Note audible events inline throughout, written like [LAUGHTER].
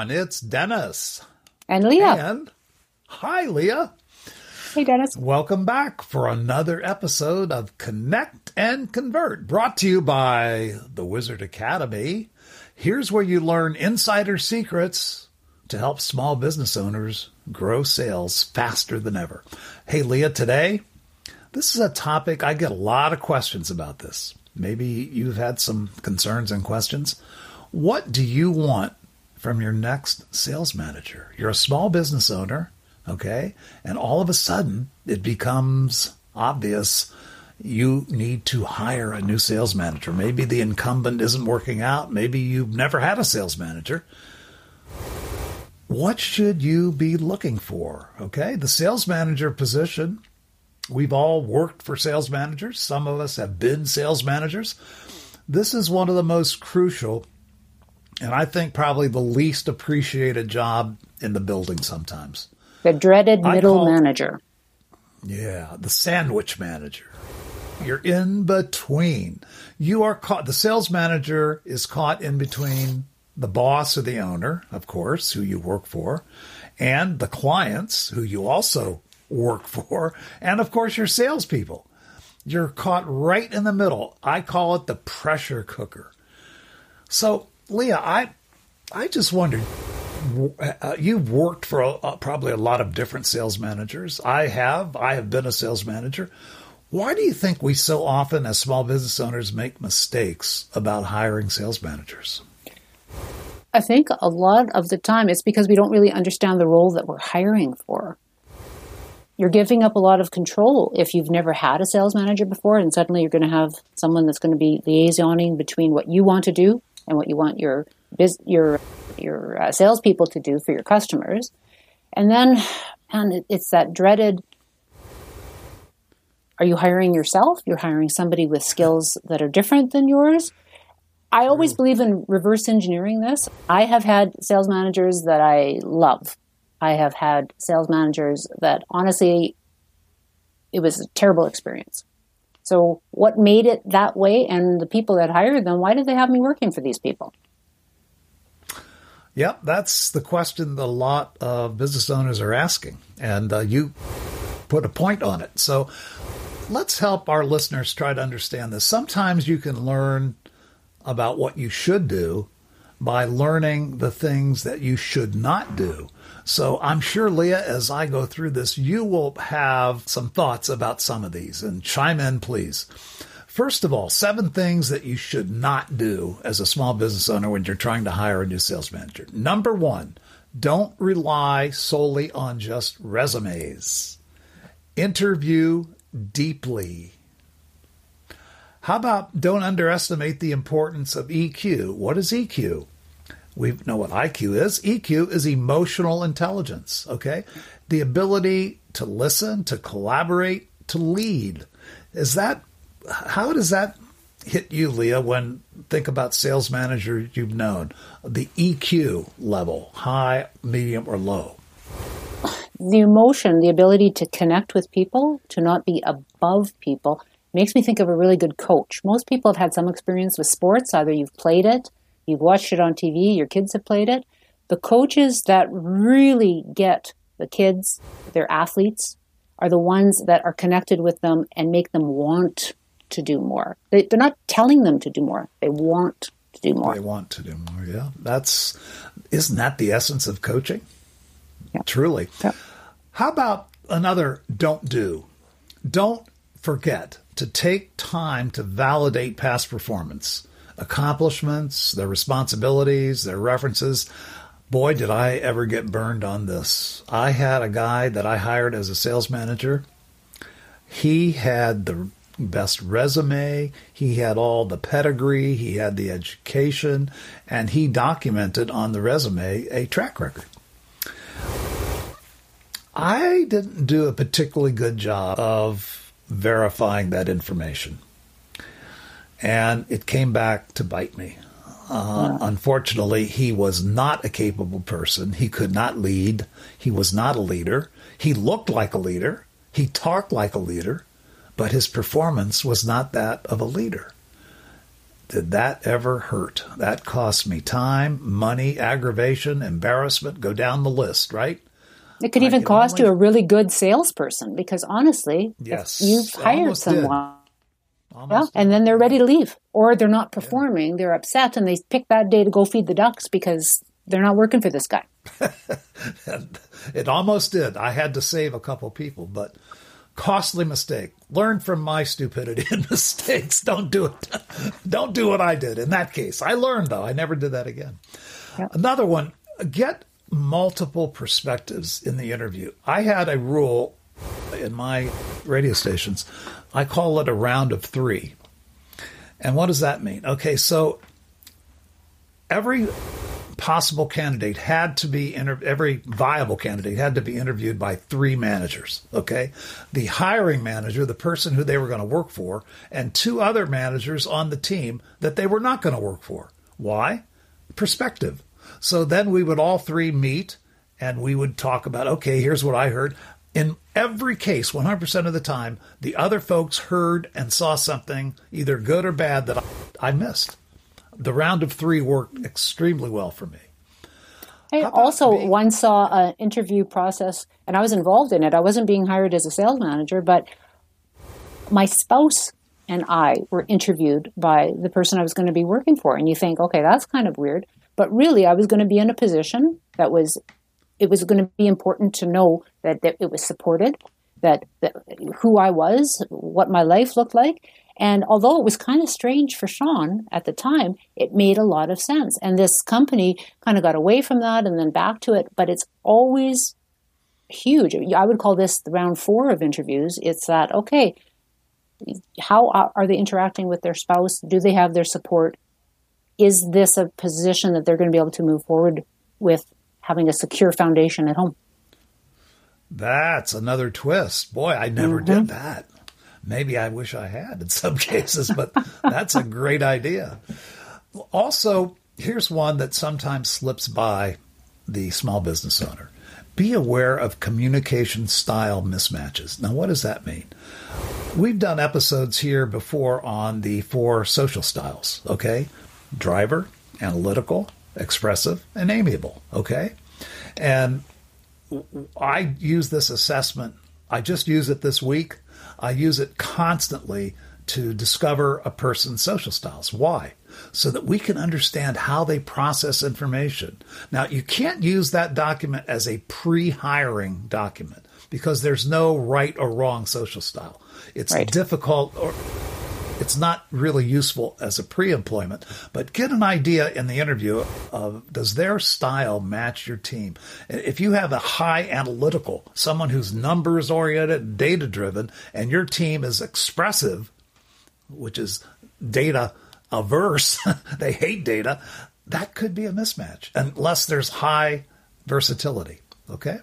everyone. It's Dennis. And Leah. And hi, Leah. Hey, Dennis. Welcome back for another episode of Connect and Convert, brought to you by the Wizard Academy. Here's where you learn insider secrets to help small business owners grow sales faster than ever. Hey, Leah, today, this is a topic I get a lot of questions about this. Maybe you've had some concerns and questions. What do you want from your next sales manager? You're a small business owner, okay? And all of a sudden, it becomes obvious you need to hire a new sales manager. Maybe the incumbent isn't working out. Maybe you've never had a sales manager. What should you be looking for? Okay, the sales manager position. We've all worked for sales managers. Some of us have been sales managers. This is one of the most crucial and I think probably the least appreciated job in the building sometimes. The dreaded middle call, manager. Yeah, the sandwich manager. You're in between. You are caught. The sales manager is caught in between the boss or the owner, of course, who you work for, and the clients who you also work for, and of course your salespeople. You're caught right in the middle. I call it the pressure cooker. So Leah, I I just wondered. Uh, you've worked for a, uh, probably a lot of different sales managers. I have. I have been a sales manager. Why do you think we so often, as small business owners, make mistakes about hiring sales managers? I think a lot of the time it's because we don't really understand the role that we're hiring for. You're giving up a lot of control if you've never had a sales manager before, and suddenly you're going to have someone that's going to be liaisoning between what you want to do and what you want your your your uh, salespeople to do for your customers. And then, and it's that dreaded. Are you hiring yourself? You're hiring somebody with skills that are different than yours. I always believe in reverse engineering this. I have had sales managers that I love. I have had sales managers that honestly, it was a terrible experience. So, what made it that way? And the people that hired them, why did they have me working for these people? Yep, that's the question that a lot of business owners are asking. And uh, you put a point on it. So, let's help our listeners try to understand this. Sometimes you can learn about what you should do by learning the things that you should not do. So I'm sure, Leah, as I go through this, you will have some thoughts about some of these and chime in, please. First of all, seven things that you should not do as a small business owner when you're trying to hire a new sales manager. Number one, don't rely solely on just resumes. Interview deeply. How about don't underestimate the importance of EQ? What is EQ? We know what IQ is. EQ is emotional intelligence, okay? The ability to listen, to collaborate, to lead. Is that how does that hit you, Leah, when think about sales managers you've known? The EQ level, high, medium, or low? The emotion, the ability to connect with people, to not be above people, makes me think of a really good coach. Most people have had some experience with sports. Either you've played it, you've watched it on TV, your kids have played it. The coaches that really get the kids, their athletes, are the ones that are connected with them and make them want to do more. They, are not telling them to do more; they want to do more. They want to do more. Yeah, that's isn't that the essence of coaching? Yeah. Truly. Yeah. How about another don't do? Don't forget to take time to validate past performance, accomplishments, their responsibilities, their references. Boy, did I ever get burned on this. I had a guy that I hired as a sales manager. He had the best resume, he had all the pedigree, he had the education, and he documented on the resume a track record. I didn't do a particularly good job of verifying that information. And it came back to bite me. Uh. Unfortunately, he was not a capable person. He could not lead. He was not a leader. He looked like a leader. He talked like a leader, but his performance was not that of a leader. did that ever hurt? That cost me time, money, aggravation, embarrassment. Go down the list, right? It could even cost only... you a really good salesperson because honestly, yes, you've hired someone. Yeah, and then they're ready to leave, or they're not performing. Yeah. They're upset, and they pick that day to go feed the ducks because they're not working for this guy. [LAUGHS] it almost did. I had to save a couple people, but costly mistake. Learn from my stupidity [LAUGHS] and mistakes. Don't do it. [LAUGHS] Don't do what I did in that case. I learned though. I never did that again. Yep. Another one, get multiple perspectives in the interview. I had a rule in my radio stations. I call it a round of 3. And what does that mean? Okay, so every possible candidate had to be inter- every viable candidate had to be interviewed by three managers okay the hiring manager the person who they were going to work for and two other managers on the team that they were not going to work for why perspective so then we would all three meet and we would talk about okay here's what i heard in every case 100% of the time the other folks heard and saw something either good or bad that i missed the round of three worked extremely well for me. I also once saw an interview process, and I was involved in it. I wasn't being hired as a sales manager, but my spouse and I were interviewed by the person I was going to be working for. And you think, okay, that's kind of weird. But really, I was going to be in a position that was, it was going to be important to know that, that it was supported, that, that who I was, what my life looked like. And although it was kind of strange for Sean at the time, it made a lot of sense. And this company kind of got away from that and then back to it, but it's always huge. I would call this the round four of interviews. It's that, okay, how are they interacting with their spouse? Do they have their support? Is this a position that they're going to be able to move forward with having a secure foundation at home? That's another twist. Boy, I never mm-hmm. did that. Maybe I wish I had in some [LAUGHS] cases, but that's a great idea. Also, here's one that sometimes slips by the small business owner. Be aware of communication style mismatches. Now, what does that mean? We've done episodes here before on the four social styles, okay? Driver, analytical, expressive, and amiable, okay? And I use this assessment. I just use it this week I use it constantly to discover a person's social styles. Why? So that we can understand how they process information. Now, you can't use that document as a pre hiring document because there's no right or wrong social style. It's right. difficult or it's not really useful as a pre-employment, but get an idea in the interview of does their style match your team? If you have a high analytical, someone who's numbers oriented, data driven, and your team is expressive, which is data averse, [LAUGHS] they hate data, that could be a mismatch unless there's high versatility. Okay.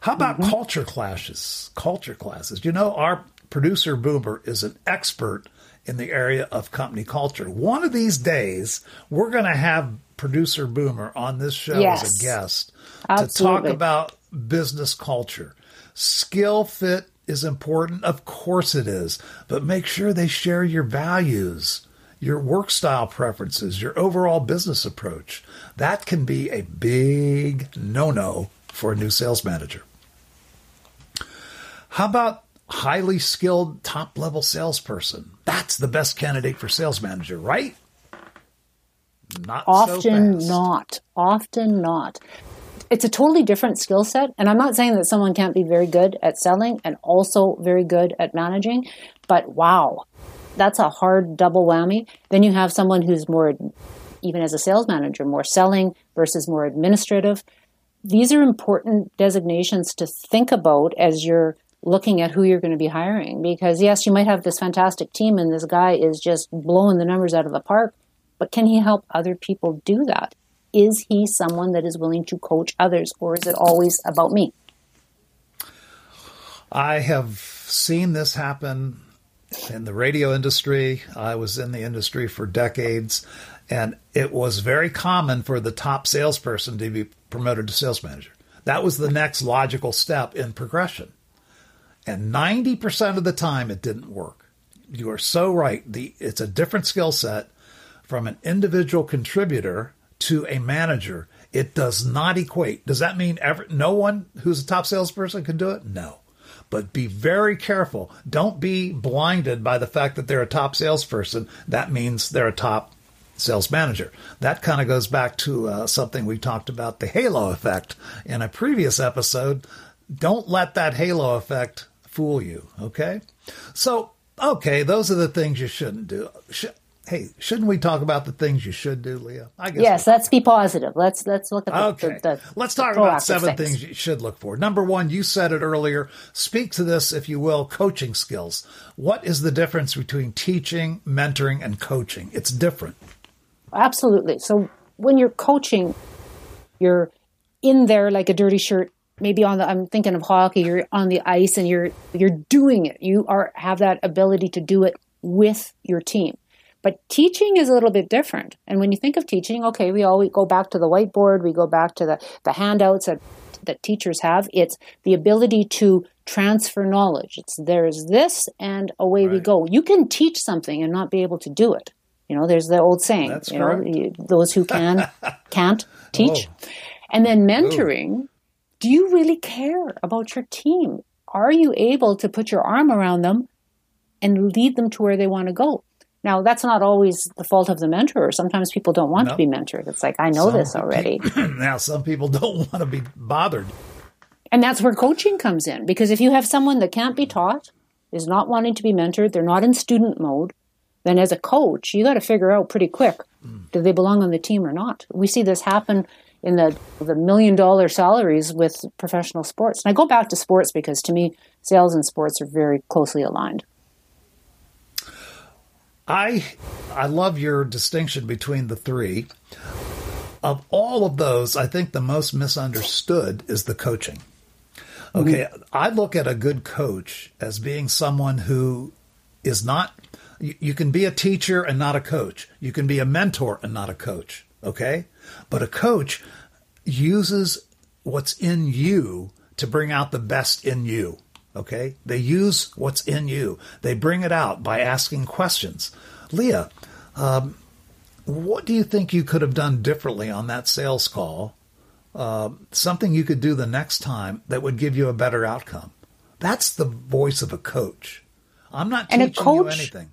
How about mm-hmm. culture clashes? Culture clashes. You know, our producer Boomer is an expert in the area of company culture. One of these days, we're going to have producer Boomer on this show yes, as a guest absolutely. to talk about business culture. Skill fit is important. Of course it is. But make sure they share your values, your work style preferences, your overall business approach. That can be a big no no for a new sales manager. How about highly skilled top level salesperson. That's the best candidate for sales manager, right? Not often so not. Often not. It's a totally different skill set. And I'm not saying that someone can't be very good at selling and also very good at managing, but wow, that's a hard double whammy. Then you have someone who's more, even as a sales manager, more selling versus more administrative. These are important designations to think about as you're looking at who you're going to be hiring because yes you might have this fantastic team and this guy is just blowing the numbers out of the park but can he help other people do that? Is he someone that is willing to coach others or is it always about me? I have seen this happen in the radio industry. I was in the industry for decades and it was very common for the top salesperson to be promoted to sales manager. That was the next logical step in progression and 90% of the time, it didn't work. You are so right. The, it's a different skill set from an individual contributor to a manager, it does not equate. Does that mean every, no one who's a top salesperson can do it? No. But be very careful. Don't be blinded by the fact that they're a top salesperson. That means they're a top sales manager. That kind of goes back to uh, something we talked about the halo effect in a previous episode. Don't let that halo effect fool you. Okay. So, okay, those are the things you shouldn't do. Sh- hey, shouldn't we talk about the things you should do, Leah? I guess. Yes, let's be positive. Let's let's look at the, okay. The, the, let's talk about seven things. things you should look for. Number one, you said it earlier. Speak to this, if you will, coaching skills. What is the difference between teaching, mentoring, and coaching? It's different. Absolutely. So when you're coaching, you're in there like a dirty shirt. Maybe on the I'm thinking of hockey. You're on the ice and you're you're doing it. You are have that ability to do it with your team. But teaching is a little bit different. And when you think of teaching, okay, we always go back to the whiteboard, we go back to the, the handouts that, that teachers have. It's the ability to transfer knowledge. It's there's this and away right. we go. You can teach something and not be able to do it. You know, there's the old saying, That's you correct. know, you, those who can can't [LAUGHS] oh. teach. Oh. And then mentoring, do you really care about your team? Are you able to put your arm around them and lead them to where they want to go? Now, that's not always the fault of the mentor. Sometimes people don't want to be mentored. It's like, I know some this already. People, [CLEARS THROAT] now, some people [LAUGHS] don't want to be bothered. And that's where coaching comes in. Because if you have someone that can't be taught, is not wanting to be mentored, they're not in student mode, then as a coach, you got to figure out pretty quick mm. do they belong on the team or not? We see this happen in the the million dollar salaries with professional sports. And I go back to sports because to me, sales and sports are very closely aligned. I I love your distinction between the three. Of all of those, I think the most misunderstood is the coaching. Okay, mm-hmm. I look at a good coach as being someone who is not you, you can be a teacher and not a coach. You can be a mentor and not a coach, okay? But a coach uses what's in you to bring out the best in you. Okay? They use what's in you. They bring it out by asking questions. Leah, um, what do you think you could have done differently on that sales call? Uh, something you could do the next time that would give you a better outcome. That's the voice of a coach. I'm not and teaching coach, you anything.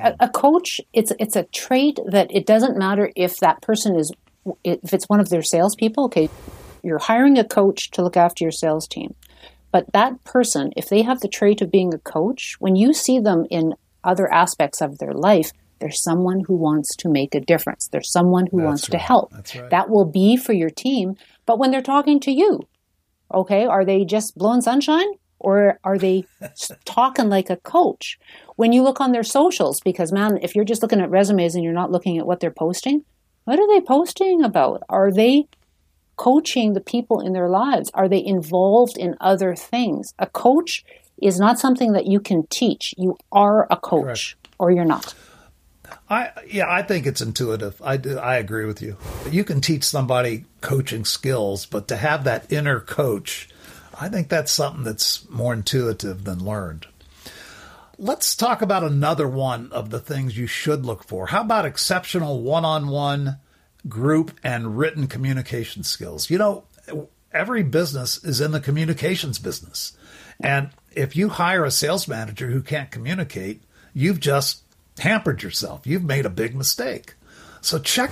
A, a coach, it's it's a trait that it doesn't matter if that person is if it's one of their salespeople. Okay, you're hiring a coach to look after your sales team. But that person, if they have the trait of being a coach, when you see them in other aspects of their life, there's someone who wants to make a difference. There's someone who That's wants right. to help. Right. That will be for your team. But when they're talking to you, okay, are they just blowing sunshine or are they [LAUGHS] talking like a coach? When you look on their socials, because man, if you're just looking at resumes and you're not looking at what they're posting, what are they posting about? Are they coaching the people in their lives? Are they involved in other things? A coach is not something that you can teach. You are a coach Correct. or you're not. I yeah, I think it's intuitive. I do, I agree with you. You can teach somebody coaching skills, but to have that inner coach, I think that's something that's more intuitive than learned. Let's talk about another one of the things you should look for. How about exceptional one-on-one group and written communication skills. You know, every business is in the communications business. And if you hire a sales manager who can't communicate, you've just hampered yourself. You've made a big mistake. So check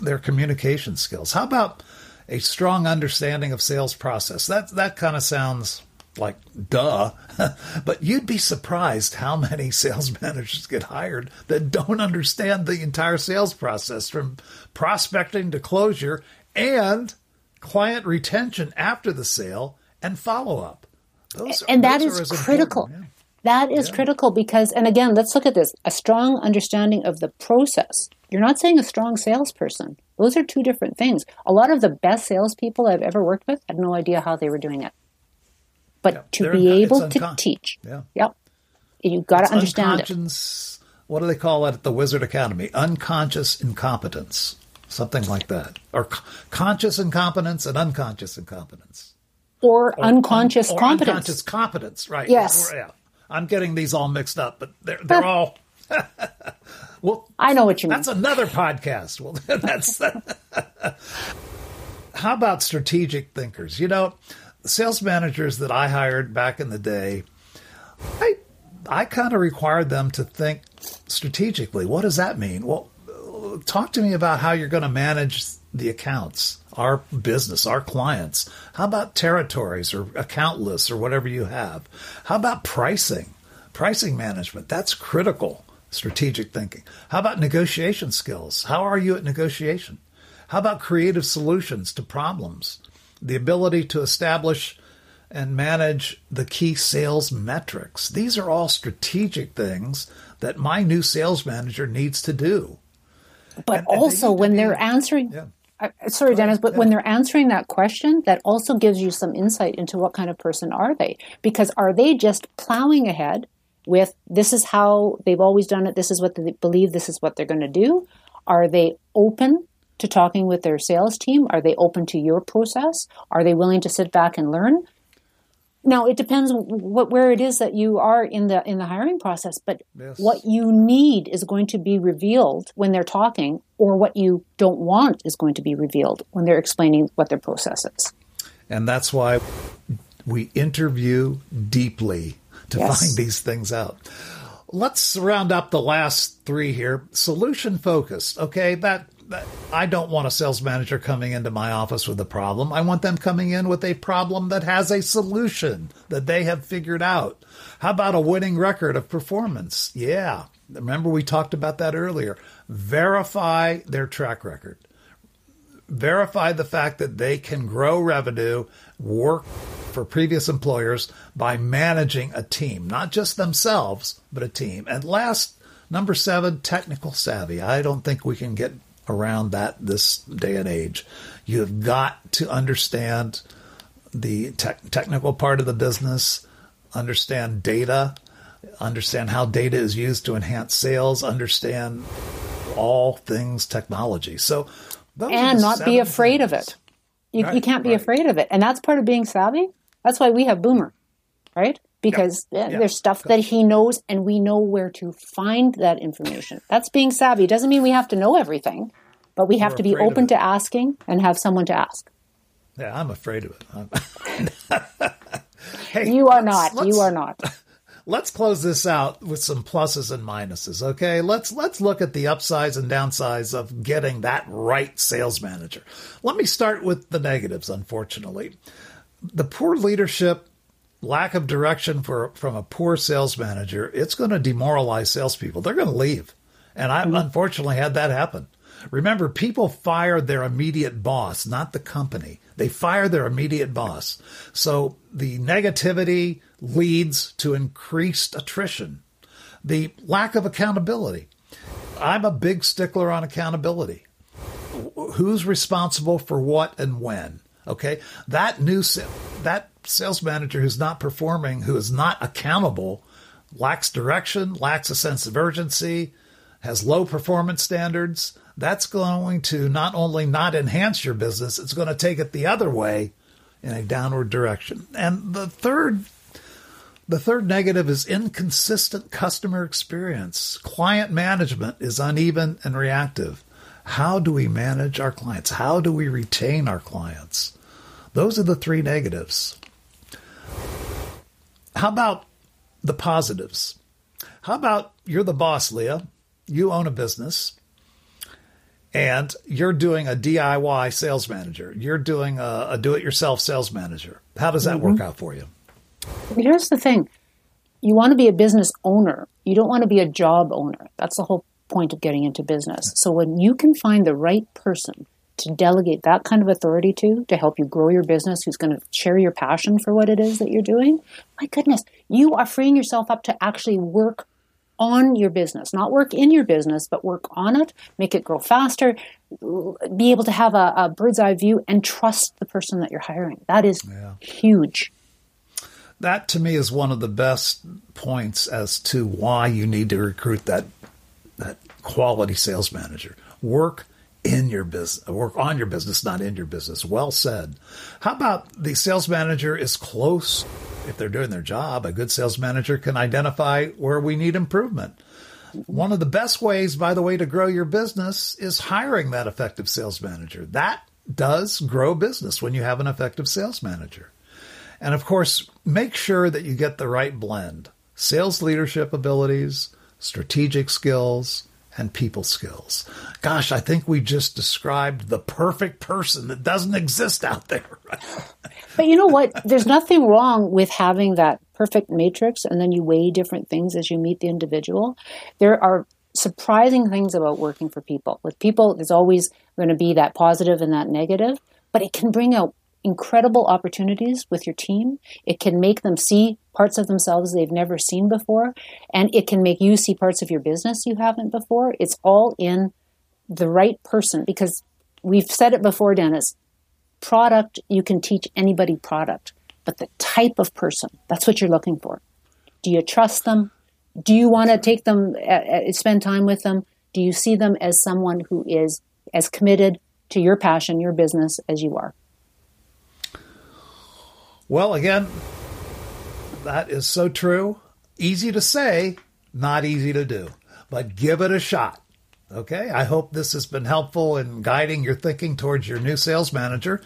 their communication skills. How about a strong understanding of sales process? That that kind of sounds like duh [LAUGHS] but you'd be surprised how many [LAUGHS] sales managers get hired that don't understand the entire sales process from prospecting to closure and client retention after the sale and follow up those, and that is critical yeah. that is yeah. critical because and again let's look at this a strong understanding of the process you're not saying a strong salesperson those are two different things a lot of the best salespeople i've ever worked with had no idea how they were doing it but yeah, to be able to teach. Yeah. Yep. You've got to understand it. What do they call it at the Wizard Academy? Unconscious incompetence. Something like that. Or conscious incompetence and unconscious incompetence. Or, or unconscious un, or competence. Unconscious competence, right. Yes. Or, yeah. I'm getting these all mixed up, but they're, they're all [LAUGHS] Well, I know what you mean. That's another podcast. Well, [LAUGHS] that's [LAUGHS] how about strategic thinkers? You know, sales managers that I hired back in the day, I I kind of required them to think strategically. What does that mean? Well, talk to me about how you're going to manage the accounts, our business, our clients. How about territories or account lists or whatever you have? How about pricing? Pricing management, that's critical strategic thinking. How about negotiation skills? How are you at negotiation? How about creative solutions to problems? The ability to establish and manage the key sales metrics. These are all strategic things that my new sales manager needs to do. But and, also, and they when they're answering, yeah. uh, sorry, Dennis, but yeah. when they're answering that question, that also gives you some insight into what kind of person are they? Because are they just plowing ahead with this is how they've always done it, this is what they believe, this is what they're going to do? Are they open to talking with their sales team? Are they open to your process? Are they willing to sit back and learn? Now it depends what where it is that you are in the in the hiring process, but yes. what you need is going to be revealed when they're talking, or what you don't want is going to be revealed when they're explaining what their process is. And that's why we interview deeply to yes. find these things out. Let's round up the last three here. Solution focused. Okay, that I don't want a sales manager coming into my office with a problem. I want them coming in with a problem that has a solution that they have figured out. How about a winning record of performance? Yeah. Remember, we talked about that earlier. Verify their track record. Verify the fact that they can grow revenue, work for previous employers by managing a team, not just themselves, but a team. And last, number seven, technical savvy. I don't think we can get around that this day and age. You have got to understand the te- technical part of the business, understand data, understand how data is used to enhance sales, understand all things technology. So, and not be afraid things. of it. You, right, you can't be right. afraid of it. And that's part of being savvy. That's why we have Boomer, right? because eh, yep. there's stuff that he knows and we know where to find that information. That's being savvy. Doesn't mean we have to know everything, but we have We're to be open to asking and have someone to ask. Yeah, I'm afraid of it. [LAUGHS] hey, you are not. You are not. [LAUGHS] Let's close this out with some pluses and minuses, okay? Let's let's look at the upsides and downsides of getting that right sales manager. Let me start with the negatives, unfortunately. The poor leadership lack of direction for from a poor sales manager, it's going to demoralize salespeople. They're going to leave, and I've mm-hmm. unfortunately had that happen. Remember, people fire their immediate boss, not the company. They fire their immediate boss. So the negativity leads to increased attrition. The lack of accountability. I'm a big stickler on accountability. Who's responsible for what and when? Okay, that new that sales manager who's not performing, who is not accountable, lacks direction, lacks a sense of urgency, has low performance standards. That's going to not only not enhance your business, it's going to take it the other way in a downward direction. And the third the third negative is inconsistent customer experience. Client management is uneven and reactive. How do we manage our clients? How do we retain our clients? Those are the three negatives. How about the positives? How about you're the boss, Leah? You own a business and you're doing a DIY sales manager. You're doing a, a do it yourself sales manager. How does that mm-hmm. work out for you? Here's the thing you want to be a business owner, you don't want to be a job owner. That's the whole point of getting into business. So when you can find the right person to delegate that kind of authority to to help you grow your business who's going to share your passion for what it is that you're doing my goodness you are freeing yourself up to actually work on your business not work in your business but work on it make it grow faster be able to have a, a bird's eye view and trust the person that you're hiring that is yeah. huge that to me is one of the best points as to why you need to recruit that that quality sales manager work in your business, work on your business, not in your business. Well said. How about the sales manager is close? If they're doing their job, a good sales manager can identify where we need improvement. One of the best ways, by the way, to grow your business is hiring that effective sales manager. That does grow business when you have an effective sales manager. And of course, make sure that you get the right blend sales leadership abilities, strategic skills, and people skills. Gosh, I think we just described the perfect person that doesn't exist out there. [LAUGHS] but you know what? There's nothing wrong with having that perfect matrix and then you weigh different things as you meet the individual. There are surprising things about working for people. With people, there's always going to be that positive and that negative, but it can bring out incredible opportunities with your team. It can make them see parts of themselves they've never seen before, and it can make you see parts of your business you haven't before. It's all in the right person because we've said it before, Dennis. Product, you can teach anybody product, but the type of person, that's what you're looking for. Do you trust them? Do you want to take them, uh, uh, spend time with them? Do you see them as someone who is as committed to your passion, your business as you are? Well, again, that is so true. Easy to say, not easy to do, but give it a shot. Okay, I hope this has been helpful in guiding your thinking towards your new sales manager.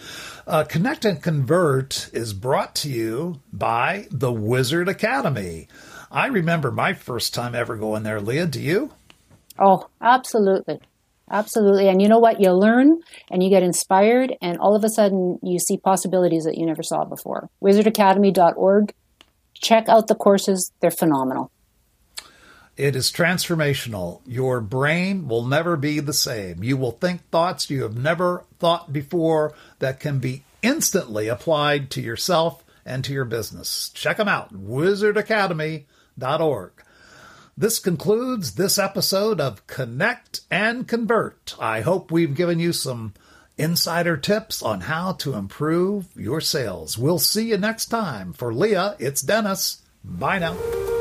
Uh, Connect and Convert is brought to you by the Wizard Academy. I remember my first time ever going there, Leah. Do you? Oh, absolutely. Absolutely. And you know what? You learn and you get inspired, and all of a sudden you see possibilities that you never saw before. Wizardacademy.org. Check out the courses, they're phenomenal. It is transformational. Your brain will never be the same. You will think thoughts you have never thought before that can be instantly applied to yourself and to your business. Check them out, wizardacademy.org. This concludes this episode of Connect and Convert. I hope we've given you some insider tips on how to improve your sales. We'll see you next time. For Leah, it's Dennis. Bye now.